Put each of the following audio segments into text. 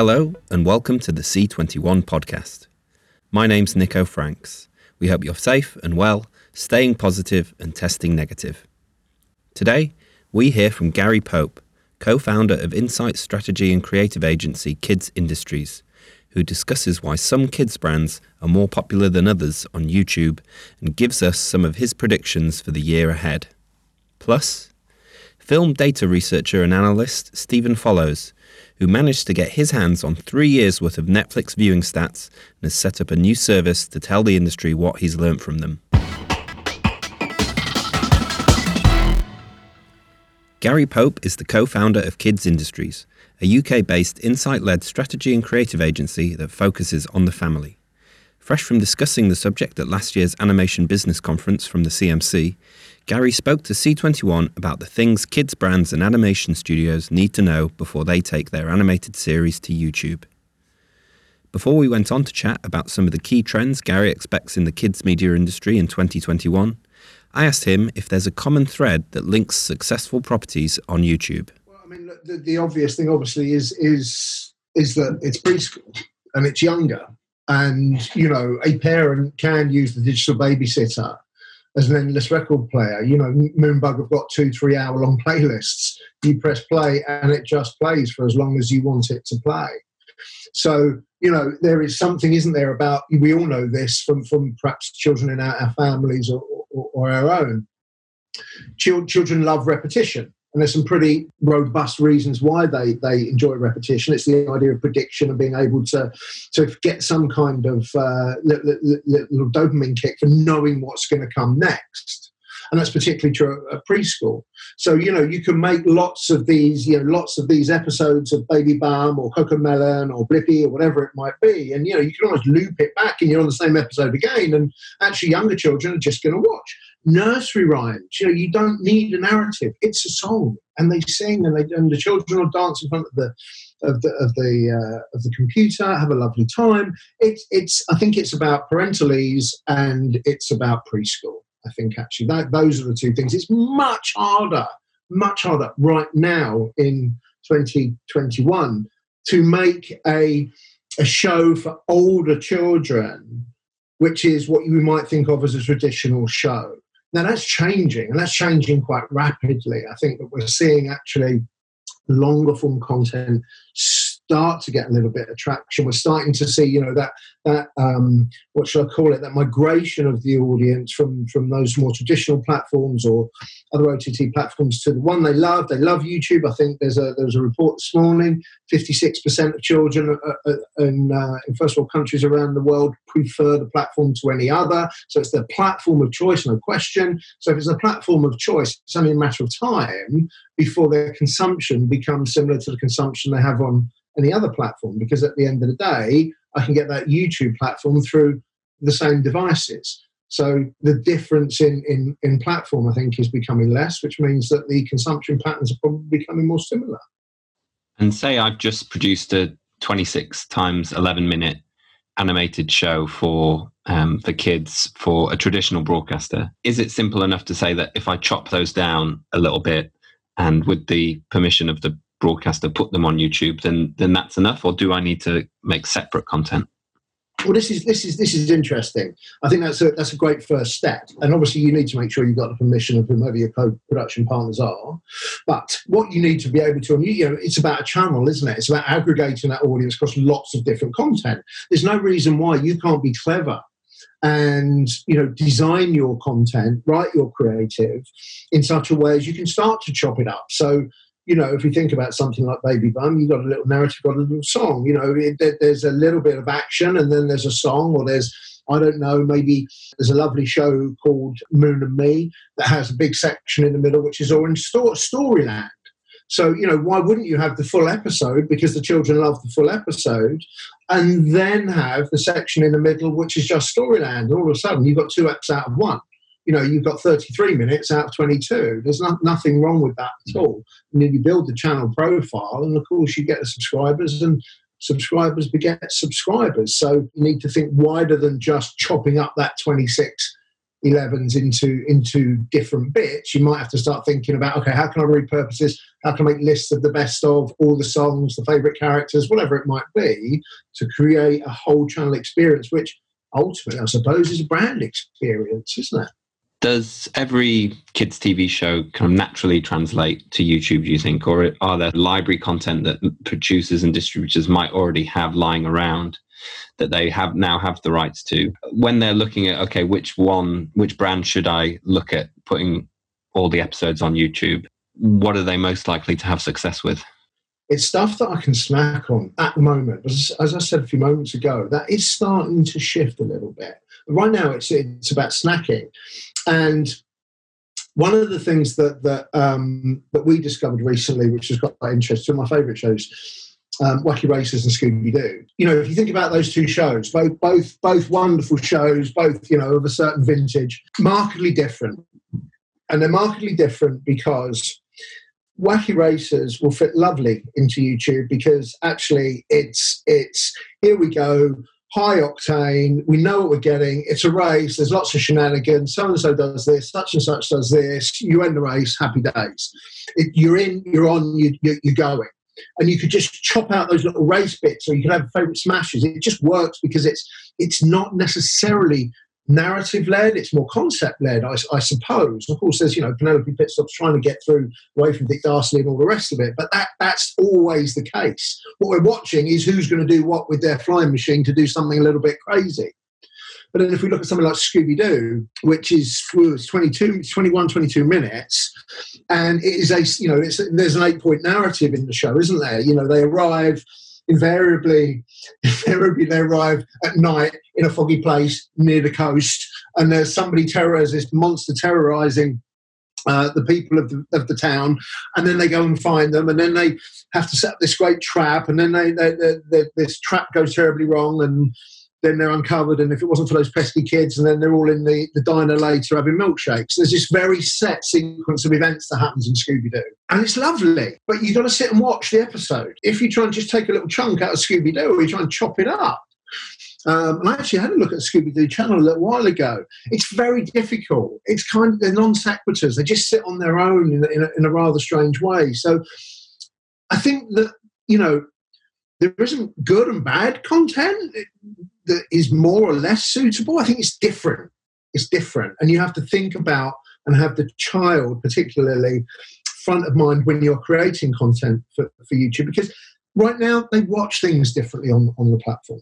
Hello, and welcome to the C21 podcast. My name's Nico Franks. We hope you're safe and well, staying positive and testing negative. Today, we hear from Gary Pope, co founder of insight strategy and creative agency Kids Industries, who discusses why some kids brands are more popular than others on YouTube and gives us some of his predictions for the year ahead. Plus, film data researcher and analyst Stephen Follows, who managed to get his hands on three years' worth of Netflix viewing stats and has set up a new service to tell the industry what he's learnt from them. Gary Pope is the co founder of Kids Industries, a UK based insight led strategy and creative agency that focuses on the family. Fresh from discussing the subject at last year's Animation Business Conference from the CMC, Gary spoke to C21 about the things kids brands and animation studios need to know before they take their animated series to YouTube. Before we went on to chat about some of the key trends Gary expects in the kids media industry in 2021, I asked him if there's a common thread that links successful properties on YouTube. Well, I mean, the, the obvious thing, obviously, is is is that it's preschool and it's younger, and you know, a parent can use the digital babysitter as an endless record player. You know, Moonbug have got two, three hour long playlists. You press play and it just plays for as long as you want it to play. So, you know, there is something, isn't there, about we all know this from, from perhaps children in our, our families or, or, or our own. Children love repetition. And there's some pretty robust reasons why they, they enjoy repetition. It's the idea of prediction and being able to, to get some kind of uh, little, little dopamine kick for knowing what's going to come next and that's particularly true at preschool. So you know you can make lots of these, you know, lots of these episodes of Baby Bum or Cocomelon or Blippi or whatever it might be, and you know you can almost loop it back, and you're on the same episode again. And actually, younger children are just going to watch nursery rhymes. You know, you don't need a narrative; it's a song, and they sing, and they and the children will dance in front of the of the of the uh, of the computer, have a lovely time. It's it's I think it's about parental ease and it's about preschool. I think actually that those are the two things. It's much harder, much harder right now in 2021 to make a a show for older children, which is what you might think of as a traditional show. Now that's changing, and that's changing quite rapidly. I think that we're seeing actually longer form content start to get a little bit of traction. We're starting to see, you know, that that um, what should I call it? That migration of the audience from from those more traditional platforms or other OTT platforms to the one they love. They love YouTube. I think there's a there was a report this morning. Fifty six percent of children uh, uh, in, uh, in first world countries around the world prefer the platform to any other. So it's the platform of choice, no question. So if it's a platform of choice, it's only a matter of time before their consumption becomes similar to the consumption they have on any other platform because at the end of the day, I can get that YouTube platform through the same devices. So the difference in, in, in platform, I think, is becoming less, which means that the consumption patterns are probably becoming more similar. And say I've just produced a 26 times 11 minute animated show for um, for kids for a traditional broadcaster. Is it simple enough to say that if I chop those down a little bit and with the permission of the broadcaster put them on YouTube, then then that's enough, or do I need to make separate content? Well, this is this is this is interesting. I think that's a that's a great first step, and obviously you need to make sure you've got the permission of whomever your co-production partners are. But what you need to be able to, you know, it's about a channel, isn't it? It's about aggregating that audience across lots of different content. There's no reason why you can't be clever and you know design your content, write your creative in such a way as you can start to chop it up. So you know, if we think about something like Baby Bum, you've got a little narrative, got a little song. You know, it, there's a little bit of action, and then there's a song, or there's I don't know, maybe there's a lovely show called Moon and Me that has a big section in the middle, which is all in sto- Storyland. So, you know, why wouldn't you have the full episode because the children love the full episode and then have the section in the middle, which is just Storyland? And all of a sudden, you've got two apps out of one you know, you've got 33 minutes out of 22. There's not, nothing wrong with that at hmm. all. And then you build the channel profile, and of course, you get the subscribers, and subscribers beget subscribers. So you need to think wider than just chopping up that 26 11s into into different bits, you might have to start thinking about okay, how can I repurpose this? How can I make lists of the best of all the songs, the favourite characters, whatever it might be, to create a whole channel experience, which ultimately I suppose is a brand experience, isn't it? Does every kids' TV show kind of naturally translate to YouTube, do you think? Or are there library content that producers and distributors might already have lying around that they have now have the rights to? When they're looking at, okay, which one, which brand should I look at putting all the episodes on YouTube? What are they most likely to have success with? It's stuff that I can snack on at the moment. As, as I said a few moments ago, that is starting to shift a little bit. Right now, it's it's about snacking, and one of the things that that um, that we discovered recently, which has got quite interesting, my favourite shows, um, Wacky Racers and Scooby Doo. You know, if you think about those two shows, both both both wonderful shows, both you know of a certain vintage, markedly different, and they're markedly different because Wacky Racers will fit lovely into YouTube because actually it's it's here we go high octane. We know what we're getting. It's a race. There's lots of shenanigans. So and so does this. Such and such does this. You end the race. Happy days. It, you're in. You're on. You, you, you're going. And you could just chop out those little race bits, or you could have favorite smashes. It just works because it's it's not necessarily narrative led, it's more concept led, I, I, suppose. of course, there's, you know, Penelope Pitstop's trying to get through away from Dick Dastardly and all the rest of it, but that that's always the case. What we're watching is who's going to do what with their flying machine to do something a little bit crazy. But then if we look at something like Scooby Doo, which is well, 22, 21, 22 minutes, and it is a, you know, there's an eight point narrative in the show, isn't there? You know, they arrive invariably, invariably they arrive at night in a foggy place near the coast, and there's somebody terrorizes this monster terrorizing uh, the people of the, of the town, and then they go and find them, and then they have to set up this great trap, and then they, they, they, this trap goes terribly wrong, and then they're uncovered, and if it wasn't for those pesky kids, and then they're all in the, the diner later having milkshakes. There's this very set sequence of events that happens in Scooby Doo, and it's lovely. But you've got to sit and watch the episode. If you try and just take a little chunk out of Scooby Doo, or you try and chop it up. Um, I actually had a look at Scooby Doo channel a little while ago. It's very difficult. It's kind of they're non sequiturs. They just sit on their own in, in, a, in a rather strange way. So I think that you know there isn't good and bad content that is more or less suitable. I think it's different. It's different. And you have to think about and have the child, particularly, front of mind when you're creating content for, for YouTube because right now they watch things differently on, on the platform.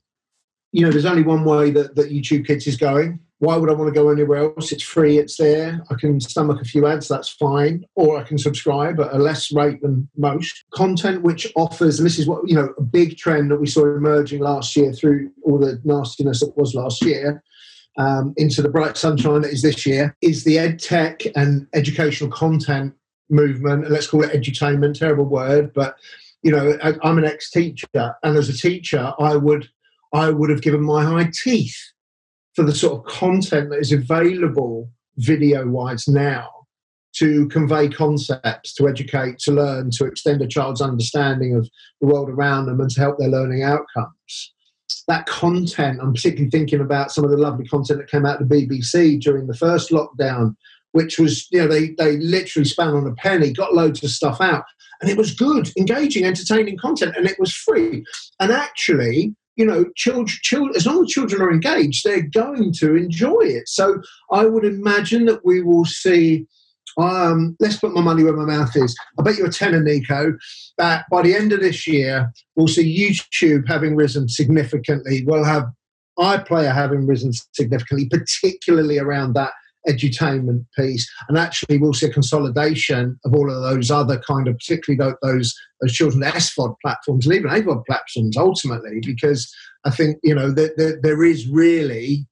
You know, there's only one way that, that YouTube Kids is going, why would I want to go anywhere else? It's free, it's there. I can stomach a few ads, that's fine. Or I can subscribe at a less rate than most. Content which offers, and this is what, you know, a big trend that we saw emerging last year through all the nastiness that was last year. Um, into the bright sunshine that is this year is the ed tech and educational content movement and let's call it edutainment terrible word but you know I, i'm an ex-teacher and as a teacher i would i would have given my high teeth for the sort of content that is available video wise now to convey concepts, to educate, to learn, to extend a child's understanding of the world around them and to help their learning outcomes. That content, I'm particularly thinking about some of the lovely content that came out of the BBC during the first lockdown, which was, you know, they, they literally span on a penny, got loads of stuff out. And it was good, engaging, entertaining content, and it was free. And actually, you know, children, children, as long as children are engaged, they're going to enjoy it. So I would imagine that we will see. Um, let's put my money where my mouth is. I bet you a tenner, Nico, that by the end of this year, we'll see YouTube having risen significantly. We'll have iPlayer having risen significantly, particularly around that edutainment piece, and actually we'll see a consolidation of all of those other kind of, particularly those those children SVOD platforms and even AVOD platforms ultimately, because I think you know that there, there is really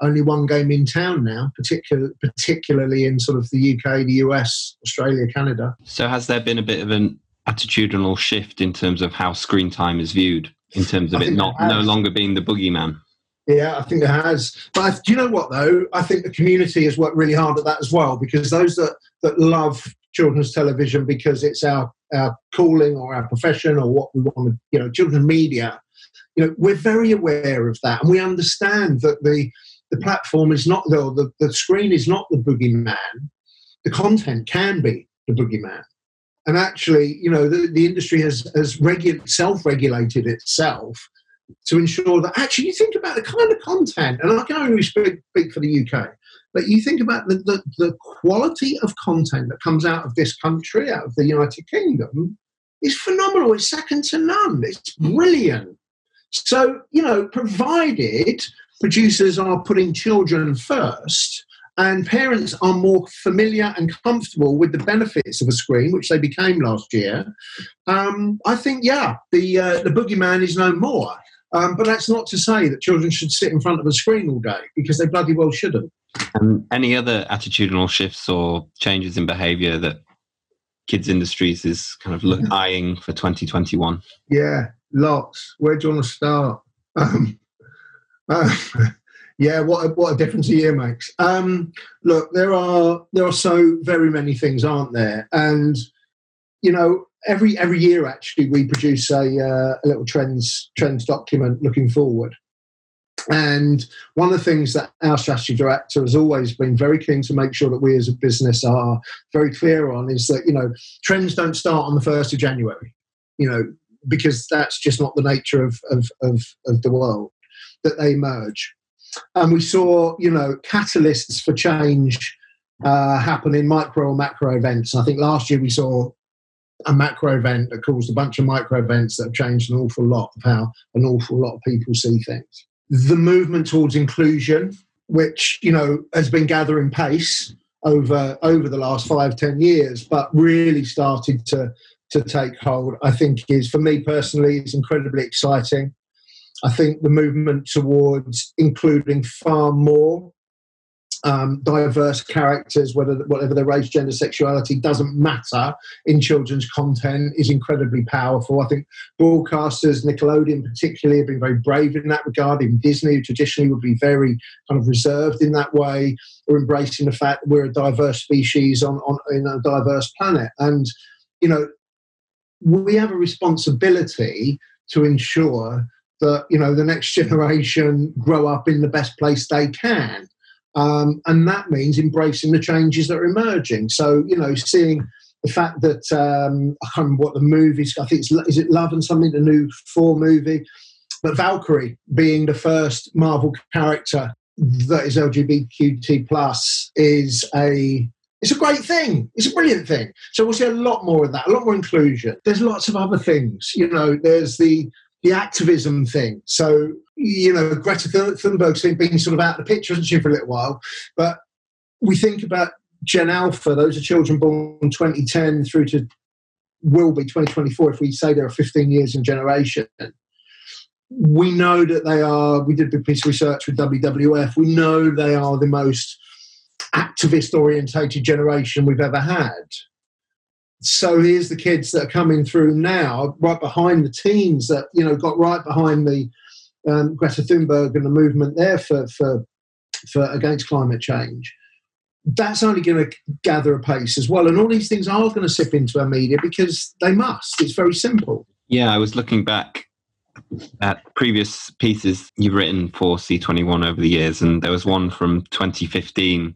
only one game in town now, particular, particularly in sort of the UK, the US, Australia, Canada. So has there been a bit of an attitudinal shift in terms of how screen time is viewed, in terms of I it not no longer being the boogeyman? Yeah, I think it has. But do you know what though? I think the community has worked really hard at that as well because those that that love children's television because it's our our calling or our profession or what we want to, you know, children's media. You know, we're very aware of that, and we understand that the the platform is not the, the, the screen is not the boogeyman. The content can be the boogeyman. And actually, you know, the, the industry has, has regu- self-regulated itself to ensure that actually you think about the kind of content, and I can only speak, speak for the UK, but you think about the, the, the quality of content that comes out of this country, out of the United Kingdom, is phenomenal. It's second to none. It's brilliant. So, you know, provided producers are putting children first and parents are more familiar and comfortable with the benefits of a screen, which they became last year, um, I think, yeah, the, uh, the boogeyman is no more. Um, but that's not to say that children should sit in front of a screen all day because they bloody well shouldn't. And any other attitudinal shifts or changes in behaviour that kids industries is kind of look, eyeing for 2021? Yeah, lots. Where do you want to start? Um, uh, yeah, what a, what a difference a year makes. Um, look, there are there are so very many things, aren't there? And you know, every every year actually we produce a, uh, a little trends trends document looking forward. And one of the things that our strategy director has always been very keen to make sure that we as a business are very clear on is that, you know, trends don't start on the 1st of January, you know, because that's just not the nature of, of, of, of the world, that they emerge. And we saw, you know, catalysts for change uh, happen in micro or macro events. I think last year we saw a macro event that caused a bunch of micro events that have changed an awful lot of how an awful lot of people see things. The movement towards inclusion, which you know has been gathering pace over over the last five ten years, but really started to to take hold. I think is for me personally is incredibly exciting. I think the movement towards including far more um, diverse characters, whether whatever their race, gender, sexuality, doesn't matter in children's content is incredibly powerful. I think broadcasters, Nickelodeon particularly, have been very brave in that regard. Even Disney, traditionally, would be very kind of reserved in that way, or embracing the fact that we're a diverse species on, on in a diverse planet. And you know, we have a responsibility to ensure that you know the next generation grow up in the best place they can um, and that means embracing the changes that are emerging. So, you know, seeing the fact that um, I can't remember what the movie's, I think it's, is it Love and Something, the new Thor movie? But Valkyrie being the first Marvel character that is LGBTQT plus is a it's a great thing. It's a brilliant thing. So we'll see a lot more of that, a lot more inclusion. There's lots of other things. You know, there's the the activism thing. So, you know, Greta Thunberg's been sort of out of the picture, hasn't she, for a little while? But we think about Gen Alpha, those are children born 2010 through to will be 2024 if we say there are 15 years in generation. We know that they are, we did a big piece of research with WWF, we know they are the most activist orientated generation we've ever had so here's the kids that are coming through now, right behind the teens that you know got right behind the um, Greta Thunberg and the movement there for for for against climate change. That's only going to gather a pace as well, and all these things are going to sip into our media because they must. It's very simple. Yeah, I was looking back at previous pieces you've written for C21 over the years, and there was one from 2015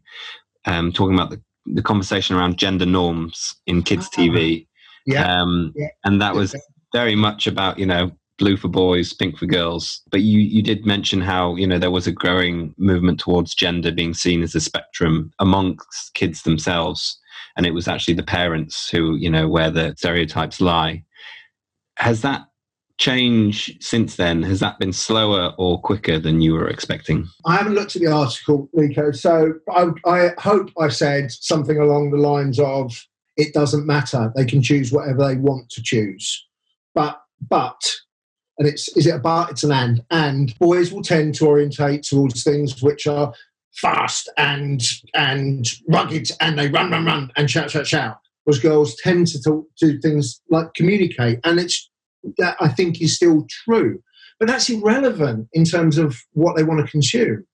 um, talking about the the conversation around gender norms in kids ah. TV. Yeah. Um, yeah. And that was very much about, you know, blue for boys, pink for girls. But you, you did mention how, you know, there was a growing movement towards gender being seen as a spectrum amongst kids themselves. And it was actually the parents who, you know, where the stereotypes lie. Has that change since then? Has that been slower or quicker than you were expecting? I haven't looked at the article, Nico. So I, I hope I said something along the lines of it doesn't matter. They can choose whatever they want to choose. But, but, and it's, is it a but? It's an and. And boys will tend to orientate towards things which are fast and, and rugged and they run, run, run and shout, shout, shout. Whereas girls tend to talk, do things like communicate. And it's that I think is still true. But that's irrelevant in terms of what they want to consume.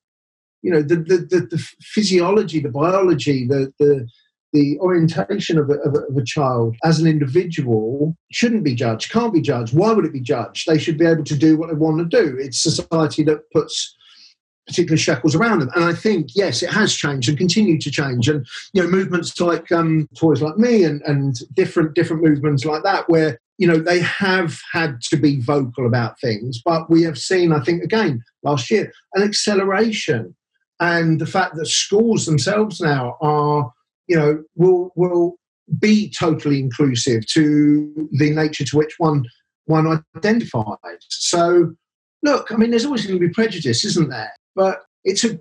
You know, the, the, the, the physiology, the biology, the, the, the orientation of a, of, a, of a, child as an individual shouldn't be judged, can't be judged. Why would it be judged? They should be able to do what they want to do. It's society that puts particular shackles around them. And I think, yes, it has changed and continued to change. And, you know, movements like um, Toys Like Me and, and different different movements like that, where, you know, they have had to be vocal about things. But we have seen, I think, again, last year, an acceleration. And the fact that schools themselves now are, you know, will will be totally inclusive to the nature to which one one identifies. So look, I mean, there's always going to be prejudice, isn't there? But it's a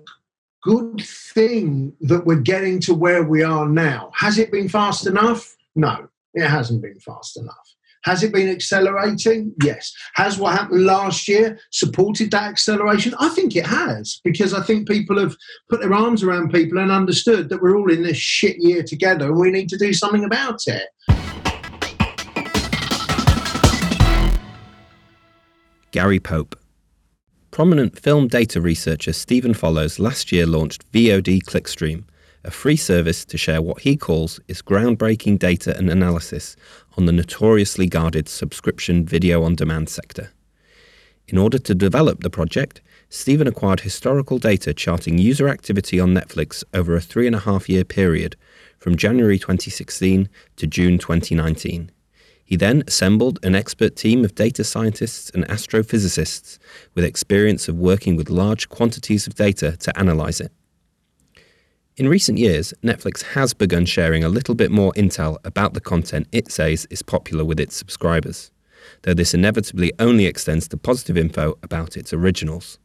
good thing that we're getting to where we are now. Has it been fast enough? No, it hasn't been fast enough. Has it been accelerating? Yes. Has what happened last year supported that acceleration? I think it has, because I think people have put their arms around people and understood that we're all in this shit year together and we need to do something about it. Gary Pope. Prominent film data researcher Stephen Follows last year launched VOD Clickstream, a free service to share what he calls is groundbreaking data and analysis on the notoriously guarded subscription video on demand sector. In order to develop the project, Stephen acquired historical data charting user activity on Netflix over a three and a half year period from January 2016 to June 2019. He then assembled an expert team of data scientists and astrophysicists with experience of working with large quantities of data to analyze it. In recent years, Netflix has begun sharing a little bit more intel about the content it says is popular with its subscribers, though this inevitably only extends to positive info about its originals.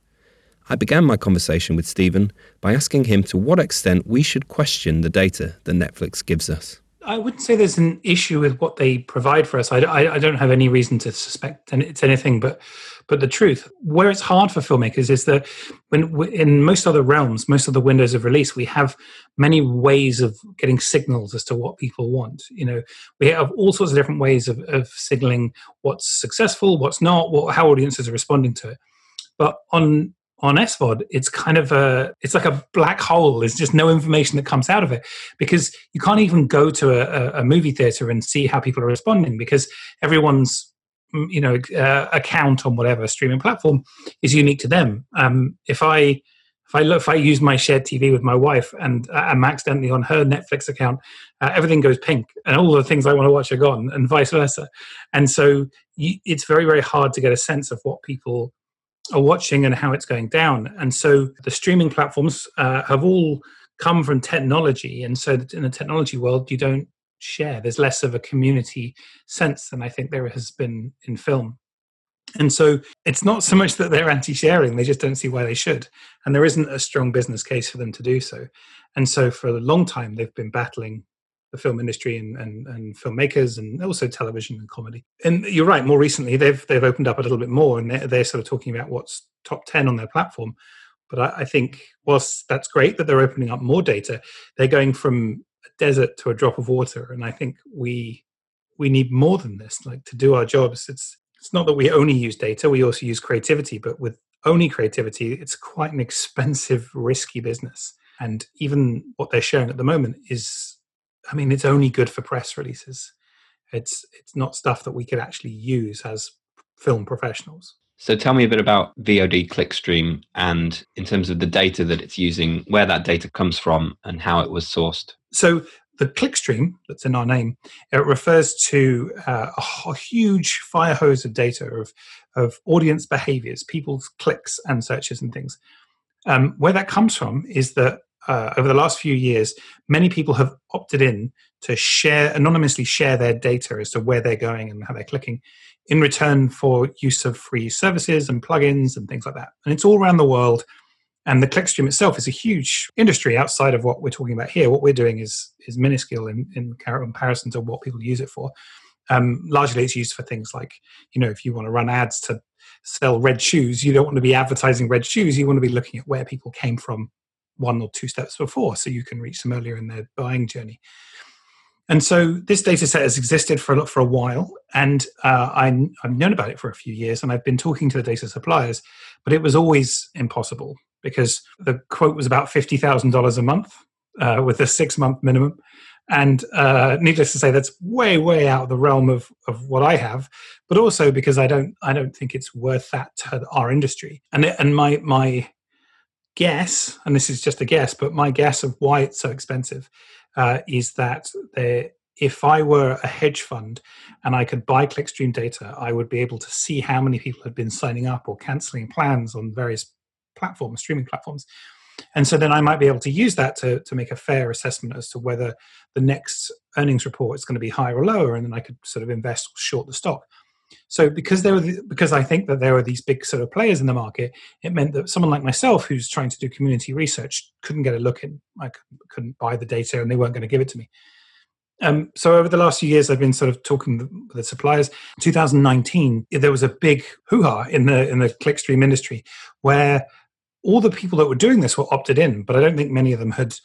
I began my conversation with Stephen by asking him to what extent we should question the data that Netflix gives us. I wouldn't say there's an issue with what they provide for us. I, I, I, don't have any reason to suspect it's anything but but the truth. Where it's hard for filmmakers is that when in most other realms, most of the windows of release, we have many ways of getting signals as to what people want. You know, we have all sorts of different ways of, of signaling what's successful, what's not, what, how audiences are responding to it. But on on SVOD, it's kind of a it's like a black hole. There's just no information that comes out of it because you can't even go to a, a movie theater and see how people are responding because everyone's you know uh, account on whatever streaming platform is unique to them. Um, if I if I if I use my shared TV with my wife and uh, I'm accidentally on her Netflix account, uh, everything goes pink, and all the things I want to watch are gone, and vice versa. And so you, it's very very hard to get a sense of what people are watching and how it's going down. And so the streaming platforms uh, have all come from technology. And so in the technology world, you don't share. There's less of a community sense than I think there has been in film. And so it's not so much that they're anti sharing, they just don't see why they should. And there isn't a strong business case for them to do so. And so for a long time, they've been battling the film industry and, and, and, filmmakers and also television and comedy. And you're right, more recently they've they've opened up a little bit more and they're, they're sort of talking about what's top 10 on their platform. But I, I, think whilst that's great that they're opening up more data, they're going from desert to a drop of water. And I think we we need more than this. Like to do our jobs, it's it's not that we only use data, we also use creativity, but with only creativity, it's quite an expensive, risky business. And even what they're sharing at the moment is I mean, it's only good for press releases. It's it's not stuff that we could actually use as film professionals. So tell me a bit about VOD Clickstream and in terms of the data that it's using, where that data comes from and how it was sourced. So the clickstream that's in our name, it refers to uh, a huge fire hose of data of, of audience behaviors, people's clicks and searches and things. Um, where that comes from is that uh, over the last few years, many people have opted in to share anonymously share their data as to where they're going and how they're clicking in return for use of free services and plugins and things like that. And it's all around the world. And the clickstream itself is a huge industry outside of what we're talking about here. What we're doing is is minuscule in, in comparison to what people use it for. Um, largely, it's used for things like, you know, if you want to run ads to sell red shoes, you don't want to be advertising red shoes. You want to be looking at where people came from one or two steps before so you can reach them earlier in their buying journey and so this data set has existed for a, for a while. And uh, I, have known about it for a few years and i've been talking to the data suppliers but it was always impossible because the quote was about $50000 a month uh, with a six month minimum. And uh, needless to say that's way way out of the realm of, of what i have but also because i don't i don't think it's worth that to our industry. And and my my guess, and this is just a guess, but my guess of why it's so expensive uh, is that if I were a hedge fund and I could buy clickstream data, I would be able to see how many people had been signing up or canceling plans on various platforms, streaming platforms. And so then I might be able to use that to, to make a fair assessment as to whether the next earnings report is going to be higher or lower, and then I could sort of invest or short the stock. So because there were the, because I think that there were these big sort of players in the market, it meant that someone like myself, who's trying to do community research, couldn't get a look in. I couldn't buy the data, and they weren't going to give it to me. Um, so over the last few years, I've been sort of talking with the suppliers. 2019, there was a big hoo-ha in the in the clickstream industry, where all the people that were doing this were opted in, but I don't think many of them had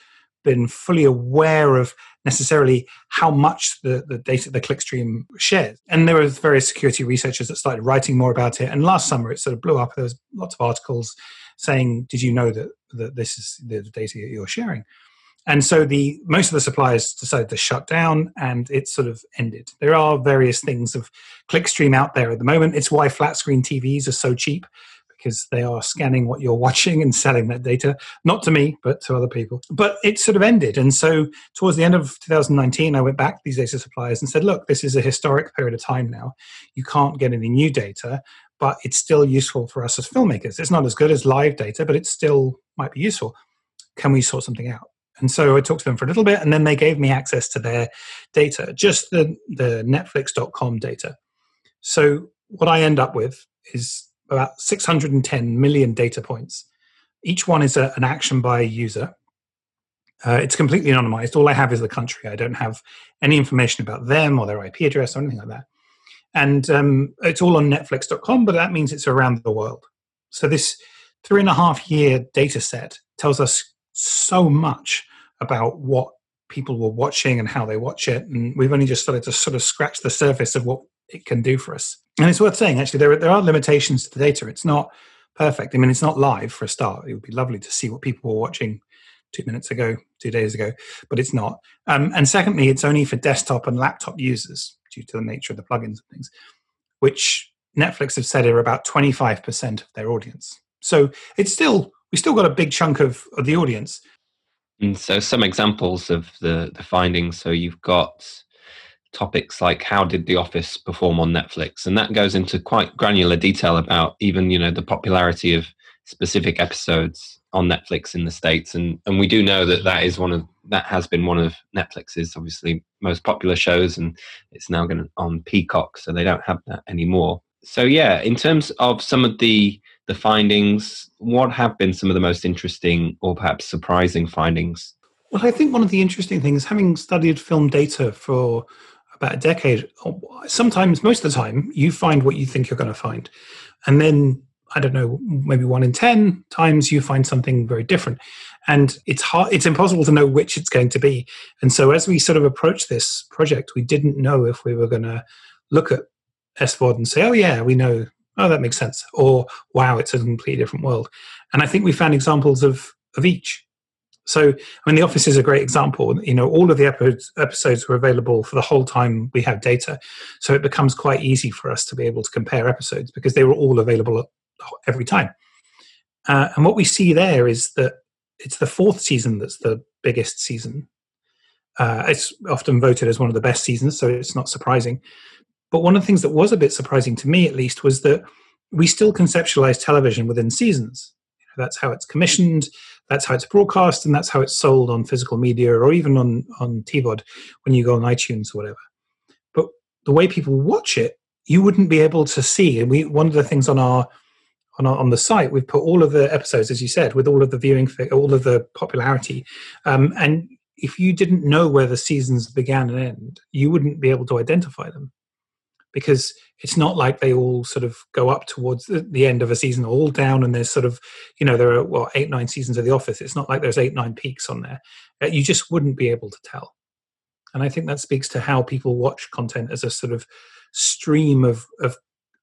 been fully aware of necessarily how much the, the data the clickstream shares. And there were various security researchers that started writing more about it. And last summer it sort of blew up. There was lots of articles saying did you know that, that this is the data that you're sharing? And so the most of the suppliers decided to shut down and it sort of ended. There are various things of clickstream out there at the moment. It's why flat screen tvs are so cheap because they are scanning what you're watching and selling that data, not to me, but to other people. But it sort of ended. And so towards the end of 2019, I went back to these data suppliers and said, look, this is a historic period of time now. You can't get any new data, but it's still useful for us as filmmakers. It's not as good as live data, but it still might be useful. Can we sort something out? And so I talked to them for a little bit, and then they gave me access to their data, just the, the Netflix.com data. So what I end up with is about 610 million data points. Each one is a, an action by a user. Uh, it's completely anonymized. All I have is the country. I don't have any information about them or their IP address or anything like that. And um, it's all on Netflix.com, but that means it's around the world. So this three and a half year data set tells us so much about what people were watching and how they watch it. And we've only just started to sort of scratch the surface of what it can do for us. And it's worth saying, actually, there are, there are limitations to the data. It's not perfect. I mean, it's not live for a start. It would be lovely to see what people were watching two minutes ago, two days ago, but it's not. Um, and secondly, it's only for desktop and laptop users due to the nature of the plugins and things, which Netflix have said are about 25% of their audience. So it's still, we still got a big chunk of, of the audience. And so some examples of the, the findings. So you've got topics like how did the office perform on netflix? And that goes into quite granular detail about even you know the popularity of specific episodes on netflix in the states. And and we do know that that is one of that has been one of netflix's obviously most popular shows and it's now going on peacock so they don't have that anymore. So yeah in terms of some of the the findings what have been some of the most interesting or perhaps surprising findings? Well, I think one of the interesting things, having studied film data for about a decade, sometimes, most of the time, you find what you think you're going to find. And then, I don't know, maybe one in 10 times you find something very different. And it's hard, it's impossible to know which it's going to be. And so, as we sort of approach this project, we didn't know if we were going to look at SVOD and say, oh, yeah, we know, oh, that makes sense. Or, wow, it's a completely different world. And I think we found examples of, of each. So, I mean, The Office is a great example. You know, all of the episodes, were available for the whole time we have data. So it becomes quite easy for us to be able to compare episodes because they were all available every time. Uh, and what we see there is that it's the fourth season that's the biggest season. Uh, it's often voted as one of the best seasons, so it's not surprising. But one of the things that was a bit surprising to me, at least, was that we still conceptualize television within seasons. You know, that's how it's commissioned that's how it's broadcast and that's how it's sold on physical media or even on on TVOD when you go on iTunes or whatever. But the way people watch it, you wouldn't be able to see. And we one of the things on our on, our, on the site, we've put all of the episodes, as you said, with all of the viewing, all of the popularity. Um, and if you didn't know where the seasons began and end, you wouldn't be able to identify them because it's not like they all sort of go up towards the, end of a season all down and there's sort of you know there are well eight nine seasons of the office. It's not like there's eight nine peaks on there. Uh, you just wouldn't be able to tell. And i think that speaks to how people watch content as a sort of stream of of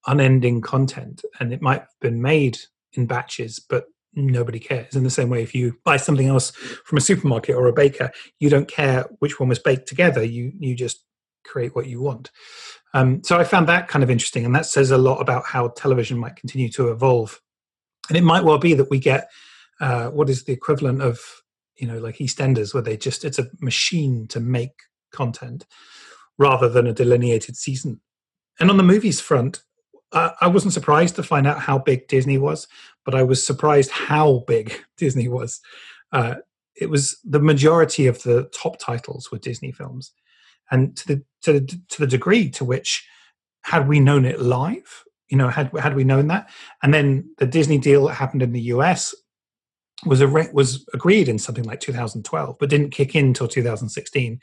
unending content. And it might have been made in batches but nobody cares. In the same way if you buy something else from a supermarket or a baker you don't care which one was baked together. You you just create what you want um, so I found that kind of interesting, and that says a lot about how television might continue to evolve. And it might well be that we get uh, what is the equivalent of you know like EastEnders, where they just it's a machine to make content rather than a delineated season. And on the movies front, uh, I wasn't surprised to find out how big Disney was, but I was surprised how big Disney was. Uh, it was the majority of the top titles were Disney films, and to the to the, to the degree to which had we known it live, you know, had had we known that, and then the Disney deal that happened in the US was a was agreed in something like 2012, but didn't kick in until 2016,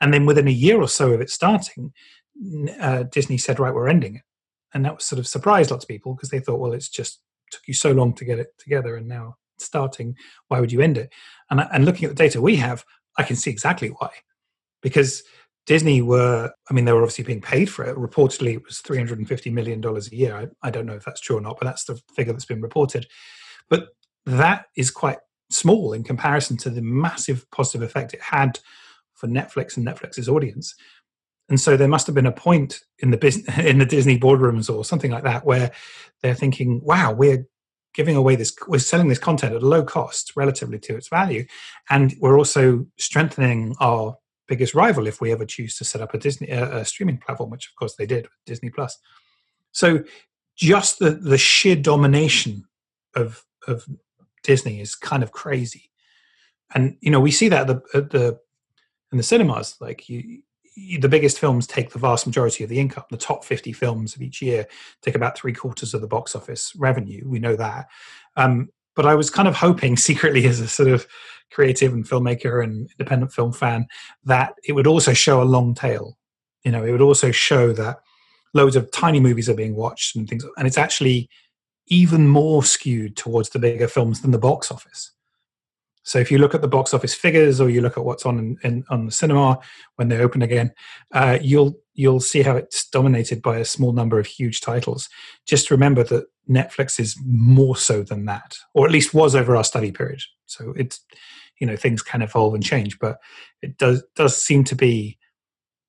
and then within a year or so of it starting, uh, Disney said, "Right, we're ending it," and that was sort of surprised lots of people because they thought, "Well, it's just took you so long to get it together, and now starting, why would you end it?" And and looking at the data we have, I can see exactly why, because Disney were, I mean, they were obviously being paid for it. Reportedly, it was $350 million a year. I, I, don't know if that's true or not, but that's the figure that's been reported. But that is quite small in comparison to the massive positive effect it had for Netflix and Netflix's audience. And so there must have been a point in the business, in the Disney boardrooms or something like that where they're thinking, wow, we're giving away this, we're selling this content at a low cost relatively to its value. And we're also strengthening our biggest rival if we ever choose to set up a Disney a streaming platform, which of course they did with Disney Plus. So just the the sheer domination of of Disney is kind of crazy, and you know we see that at the, at the in the cinemas. Like you, you, the biggest films take the vast majority of the income. The top fifty films of each year take about three quarters of the box office revenue. We know that. Um, but I was kind of hoping secretly as a sort of creative and filmmaker and independent film fan that it would also show a long tail. You know, it would also show that loads of tiny movies are being watched and things, and it's actually even more skewed towards the bigger films than the box office. So if you look at the box office figures, or you look at what's on in, in, on the cinema when they open again, uh, you'll you'll see how it's dominated by a small number of huge titles. Just remember that Netflix is more so than that, or at least was over our study period. So it's you know things can evolve and change, but it does does seem to be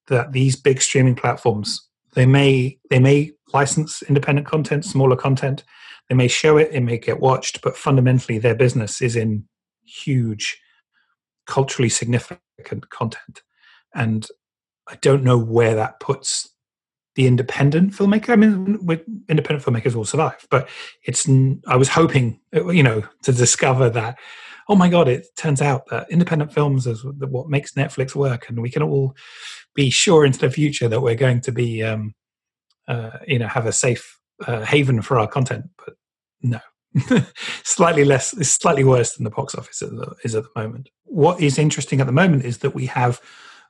that these big streaming platforms they may they may license independent content, smaller content, they may show it, it may get watched, but fundamentally their business is in huge, culturally significant content. And I don't know where that puts the independent filmmaker. I mean, independent filmmakers will survive, but it's. I was hoping, you know, to discover that. Oh my God! It turns out that independent films is what makes Netflix work, and we can all be sure into the future that we're going to be, um, uh, you know, have a safe uh, haven for our content. But no, slightly less, it's slightly worse than the box office is at the moment. What is interesting at the moment is that we have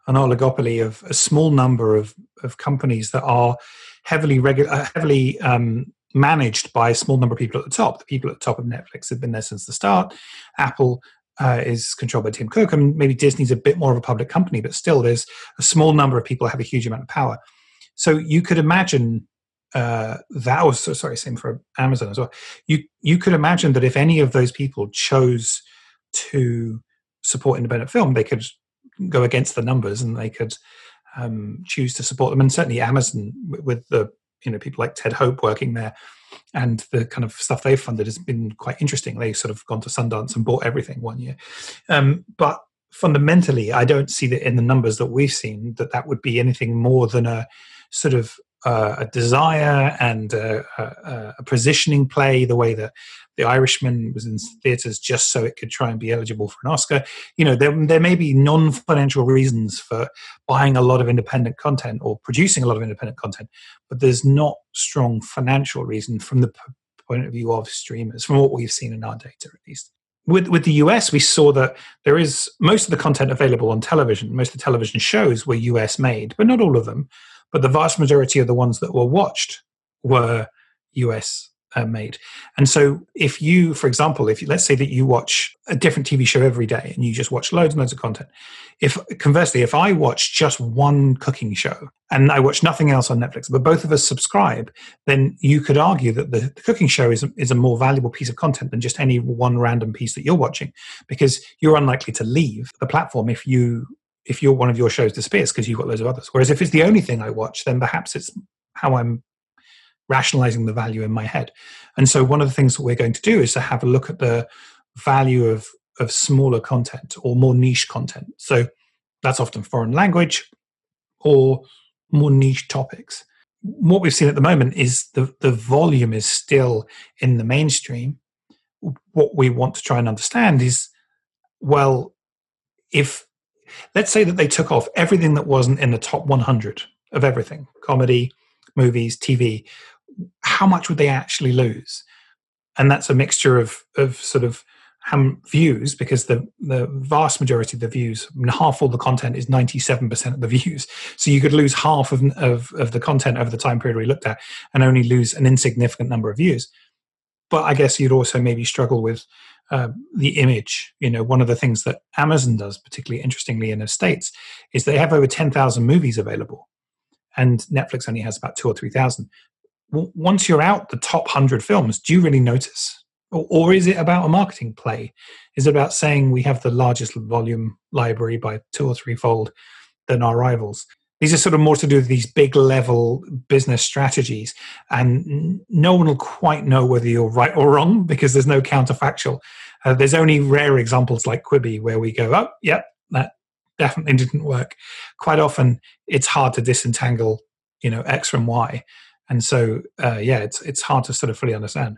an oligopoly of a small number of, of companies that are heavily regu- uh, heavily um, managed by a small number of people at the top. The people at the top of Netflix have been there since the start. Apple uh, is controlled by Tim Cook, and maybe Disney's a bit more of a public company, but still, there's a small number of people that have a huge amount of power. So you could imagine uh, that was so sorry, same for Amazon as well. You you could imagine that if any of those people chose to support independent film, they could go against the numbers and they could um, choose to support them. And certainly Amazon, with the you know people like Ted Hope working there, and the kind of stuff they've funded has been quite interesting. They sort of gone to Sundance and bought everything one year, um, but fundamentally, I don't see that in the numbers that we've seen that that would be anything more than a sort of uh, a desire and a, a, a, positioning play, the way that The Irishman was in theaters just so it could try and be eligible for an Oscar. You know, there, there may be non financial reasons for buying a lot of independent content or producing a lot of independent content, but there's not strong financial reason from the point of view of streamers, from what we've seen in our data at least. With, with the US, we saw that there is most of the content available on television, most of the television shows were US made, but not all of them but the vast majority of the ones that were watched were US uh, made. And so, if you, for example, if you, let's say that you watch a different TV show every day and you just watch loads and loads of content, if conversely, if I watch just one cooking show and I watch nothing else on Netflix, but both of us subscribe, then you could argue that the, the cooking show is, is a more valuable piece of content than just any one random piece that you're watching because you're unlikely to leave the platform if you if you're one of your shows disappears because you've got loads of others. Whereas if it's the only thing I watch, then perhaps it's how I'm rationalizing the value in my head. And so one of the things that we're going to do is to have a look at the value of of smaller content or more niche content. So that's often foreign language or more niche topics. What we've seen at the moment is the, the volume is still in the mainstream. What we want to try and understand is well, if let's say that they took off everything that wasn't in the top 100 of everything comedy, movies, TV, how much would they actually lose? And that's a mixture of, of sort of views because the the vast majority of the views, half all the content is ninety seven percent of the views. So you could lose half of, of of the content over the time period we looked at, and only lose an insignificant number of views. But I guess you'd also maybe struggle with uh, the image. You know, one of the things that Amazon does, particularly interestingly in the states, is they have over ten thousand movies available, and Netflix only has about two or three thousand. Once you're out the top hundred films, do you really notice? or, or is it about a marketing play? Is it about saying we have the largest volume library by two or threefold than our rivals? These are sort of more to do with these big level business strategies, and no one will quite know whether you're right or wrong because there's no counterfactual. Uh, there's only rare examples like Quibi where we go, oh, yep, that definitely didn't work. Quite often, it's hard to disentangle, you know, X from Y, and so uh, yeah, it's it's hard to sort of fully understand.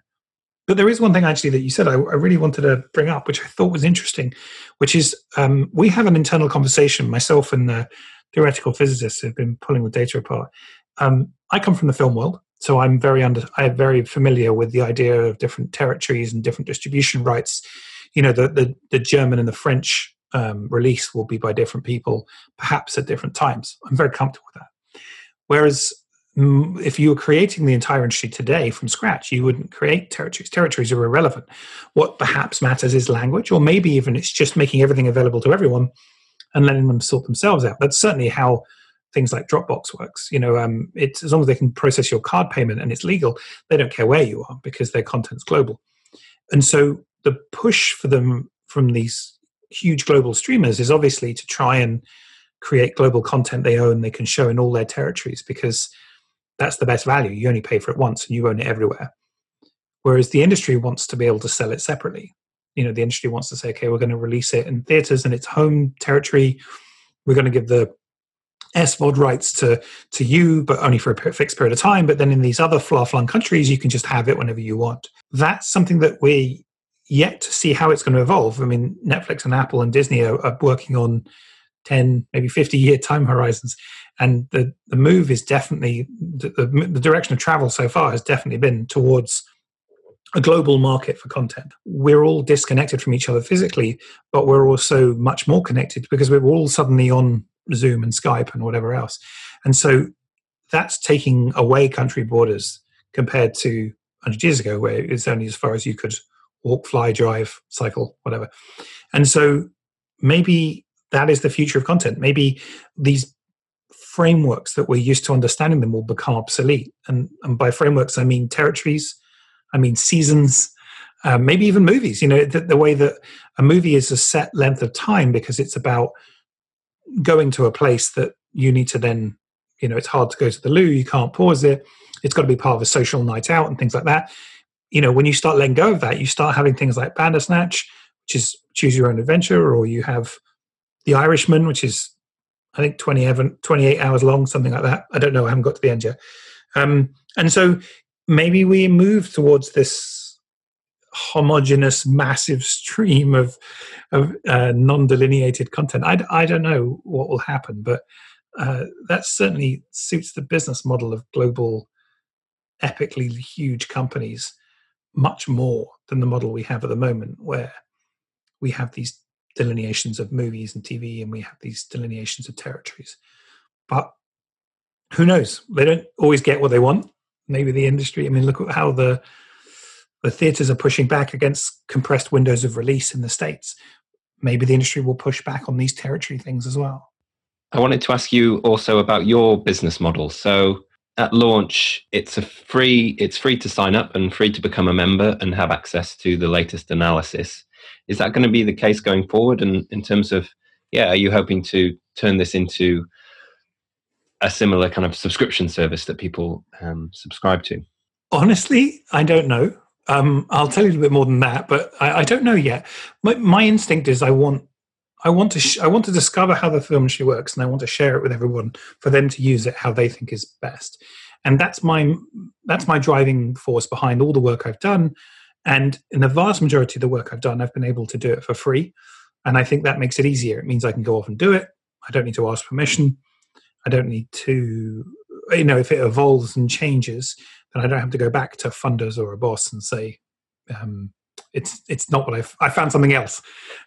But there is one thing actually that you said I, I really wanted to bring up, which I thought was interesting, which is um, we have an internal conversation, myself and the theoretical physicists who've been pulling the data apart. Um, I come from the film world, so I'm very under, I'm very familiar with the idea of different territories and different distribution rights. You know, the the, the German and the French um, release will be by different people, perhaps at different times. I'm very comfortable with that. Whereas if you were creating the entire industry today from scratch, you wouldn't create territories. Territories are irrelevant. What perhaps matters is language, or maybe even it's just making everything available to everyone and letting them sort themselves out. That's certainly how things like Dropbox works. You know, um, it's as long as they can process your card payment and it's legal, they don't care where you are because their content's global. And so the push for them from these huge global streamers is obviously to try and create global content they own they can show in all their territories because that's the best value. You only pay for it once and you own it everywhere. Whereas the industry wants to be able to sell it separately. You know, the industry wants to say, okay, we're going to release it in theaters in its home territory. We're going to give the SVOD rights to to you, but only for a fixed period of time. But then in these other far-flung countries, you can just have it whenever you want. That's something that we yet to see how it's going to evolve. I mean, Netflix and Apple and Disney are, are working on 10, maybe 50 year time horizons and the the move is definitely the, the, the direction of travel so far has definitely been towards a global market for content. We're all disconnected from each other physically, but we're also much more connected because we're all suddenly on Zoom and Skype and whatever else. And so that's taking away country borders compared to 100 years ago, where it's only as far as you could walk, fly, drive, cycle, whatever. And so maybe that is the future of content. Maybe these frameworks that we're used to understanding them will become obsolete. And, and by frameworks, I mean territories, I mean seasons, uh, maybe even movies. You know, the, the, way that a movie is a set length of time because it's about going to a place that you need to then, you know, it's hard to go to the loo, you can't pause it. It's got to be part of a social night out and things like that. You know, when you start letting go of that, you start having things like Bandersnatch, which is choose your own adventure, or you have The Irishman, which is I think 20, 28 hours long, something like that. I don't know. I haven't got to the end yet. Um, and so maybe we move towards this homogenous, massive stream of, of uh, non delineated content. I, I don't know what will happen, but uh, that certainly suits the business model of global, epically huge companies much more than the model we have at the moment, where we have these delineations of movies and TV, and we have these delineations of territories. But who knows? They don't always get what they want. Maybe the industry. I mean, look at how the the theaters are pushing back against compressed windows of release in the states. Maybe the industry will push back on these territory things as well. I wanted to ask you also about your business model. So at launch, it's a free it's free to sign up and free to become a member and have access to the latest analysis. Is that going to be the case going forward? And in terms of, yeah, are you hoping to turn this into a similar kind of subscription service that people um, subscribe to? Honestly, I don't know. Um, I'll tell you a little bit more than that, but I, I don't know yet. My, my, instinct is I want I want to sh- I want to discover how the film industry works, and I want to share it with everyone for them to use it how they think is best. And that's my that's my driving force behind all the work I've done. And in the vast majority of the work I've done, I've been able to do it for free, and I think that makes it easier. It means I can go off and do it. I don't need to ask permission. I don't need to, you know, if it evolves and changes, then I don't have to go back to funders or a boss and say, um, it's it's not what I've I found something else.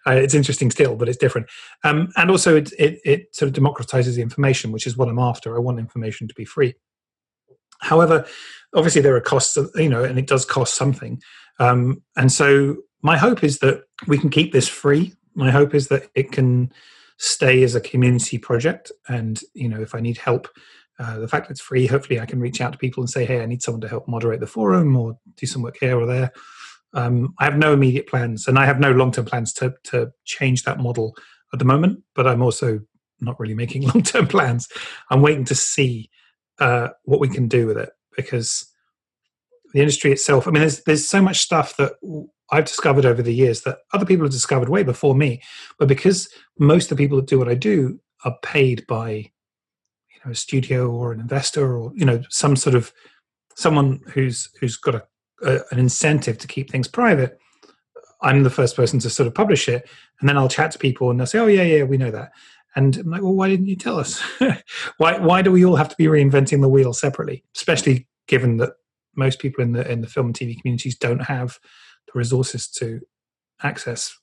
Uh, it's interesting still, but it's different. Um, and also, it, it it sort of democratizes the information, which is what I'm after. I want information to be free. However, obviously there are costs, you know, and it does cost something. Um, and so my hope is that we can keep this free. My hope is that it can stay as a community project. And you know, if I need help, uh, the fact that it's free, hopefully I can reach out to people and say, "Hey, I need someone to help moderate the forum or do some work here or there." Um, I have no immediate plans, and I have no long-term plans to to change that model at the moment. But I'm also not really making long-term plans. I'm waiting to see uh, what we can do with it because the industry itself. I mean, there's there's so much stuff that I've discovered over the years that other people have discovered way before me. But because most of the people that do what I do are paid by, you know, a studio or an investor or you know some sort of someone who's who's got a, a, an incentive to keep things private. I'm the first person to sort of publish it, and then I'll chat to people and they'll say, "Oh yeah, yeah, we know that." And I'm like, "Well, why didn't you tell us? why why do we all have to be reinventing the wheel separately? Especially given that most people in the in the film and TV communities don't have the resources to access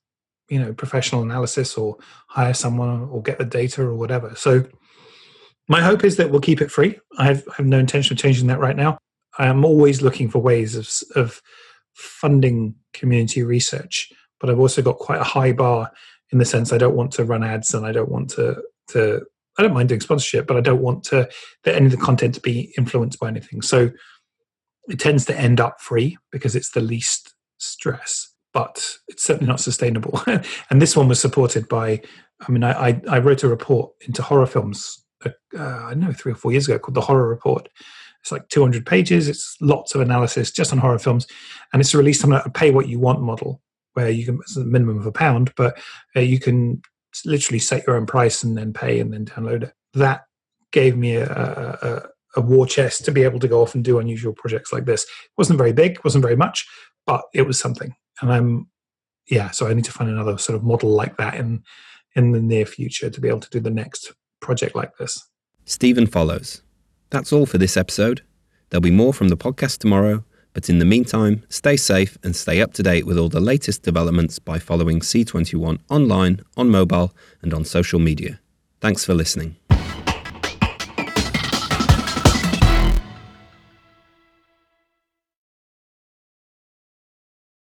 you know professional analysis or hire someone or get the data or whatever. So my hope is that we'll keep it free. I have, I have no intention of changing that right now. I am always looking for ways of, of funding community research but i've also got quite a high bar in the sense i don't want to run ads and i don't want to to i don't mind doing sponsorship but i don't want to any of the content to be influenced by anything. So it tends to end up free because it's the least stress, but it's certainly not sustainable. and this one was supported by, I mean, I, I, I wrote a report into horror films, uh, I don't know, three or four years ago called the Horror Report. It's like 200 pages. It's lots of analysis just on horror films. And it's released on a pay what you want model where you can, it's a minimum of a pound, but uh, you can literally set your own price and then pay and then download it. That gave me a, a, a war chest to be able to go off and do unusual projects like this. It wasn't very big, wasn't very much, but it was something. And I'm, yeah, so I need to find another sort of model like that in in the near future to be able to do the next project like this. Stephen Follows. That's all for this episode. There'll be more from the podcast tomorrow, but in the meantime, stay safe and stay up to date with all the latest developments by following C21 online, on mobile, and on social media. Thanks for listening.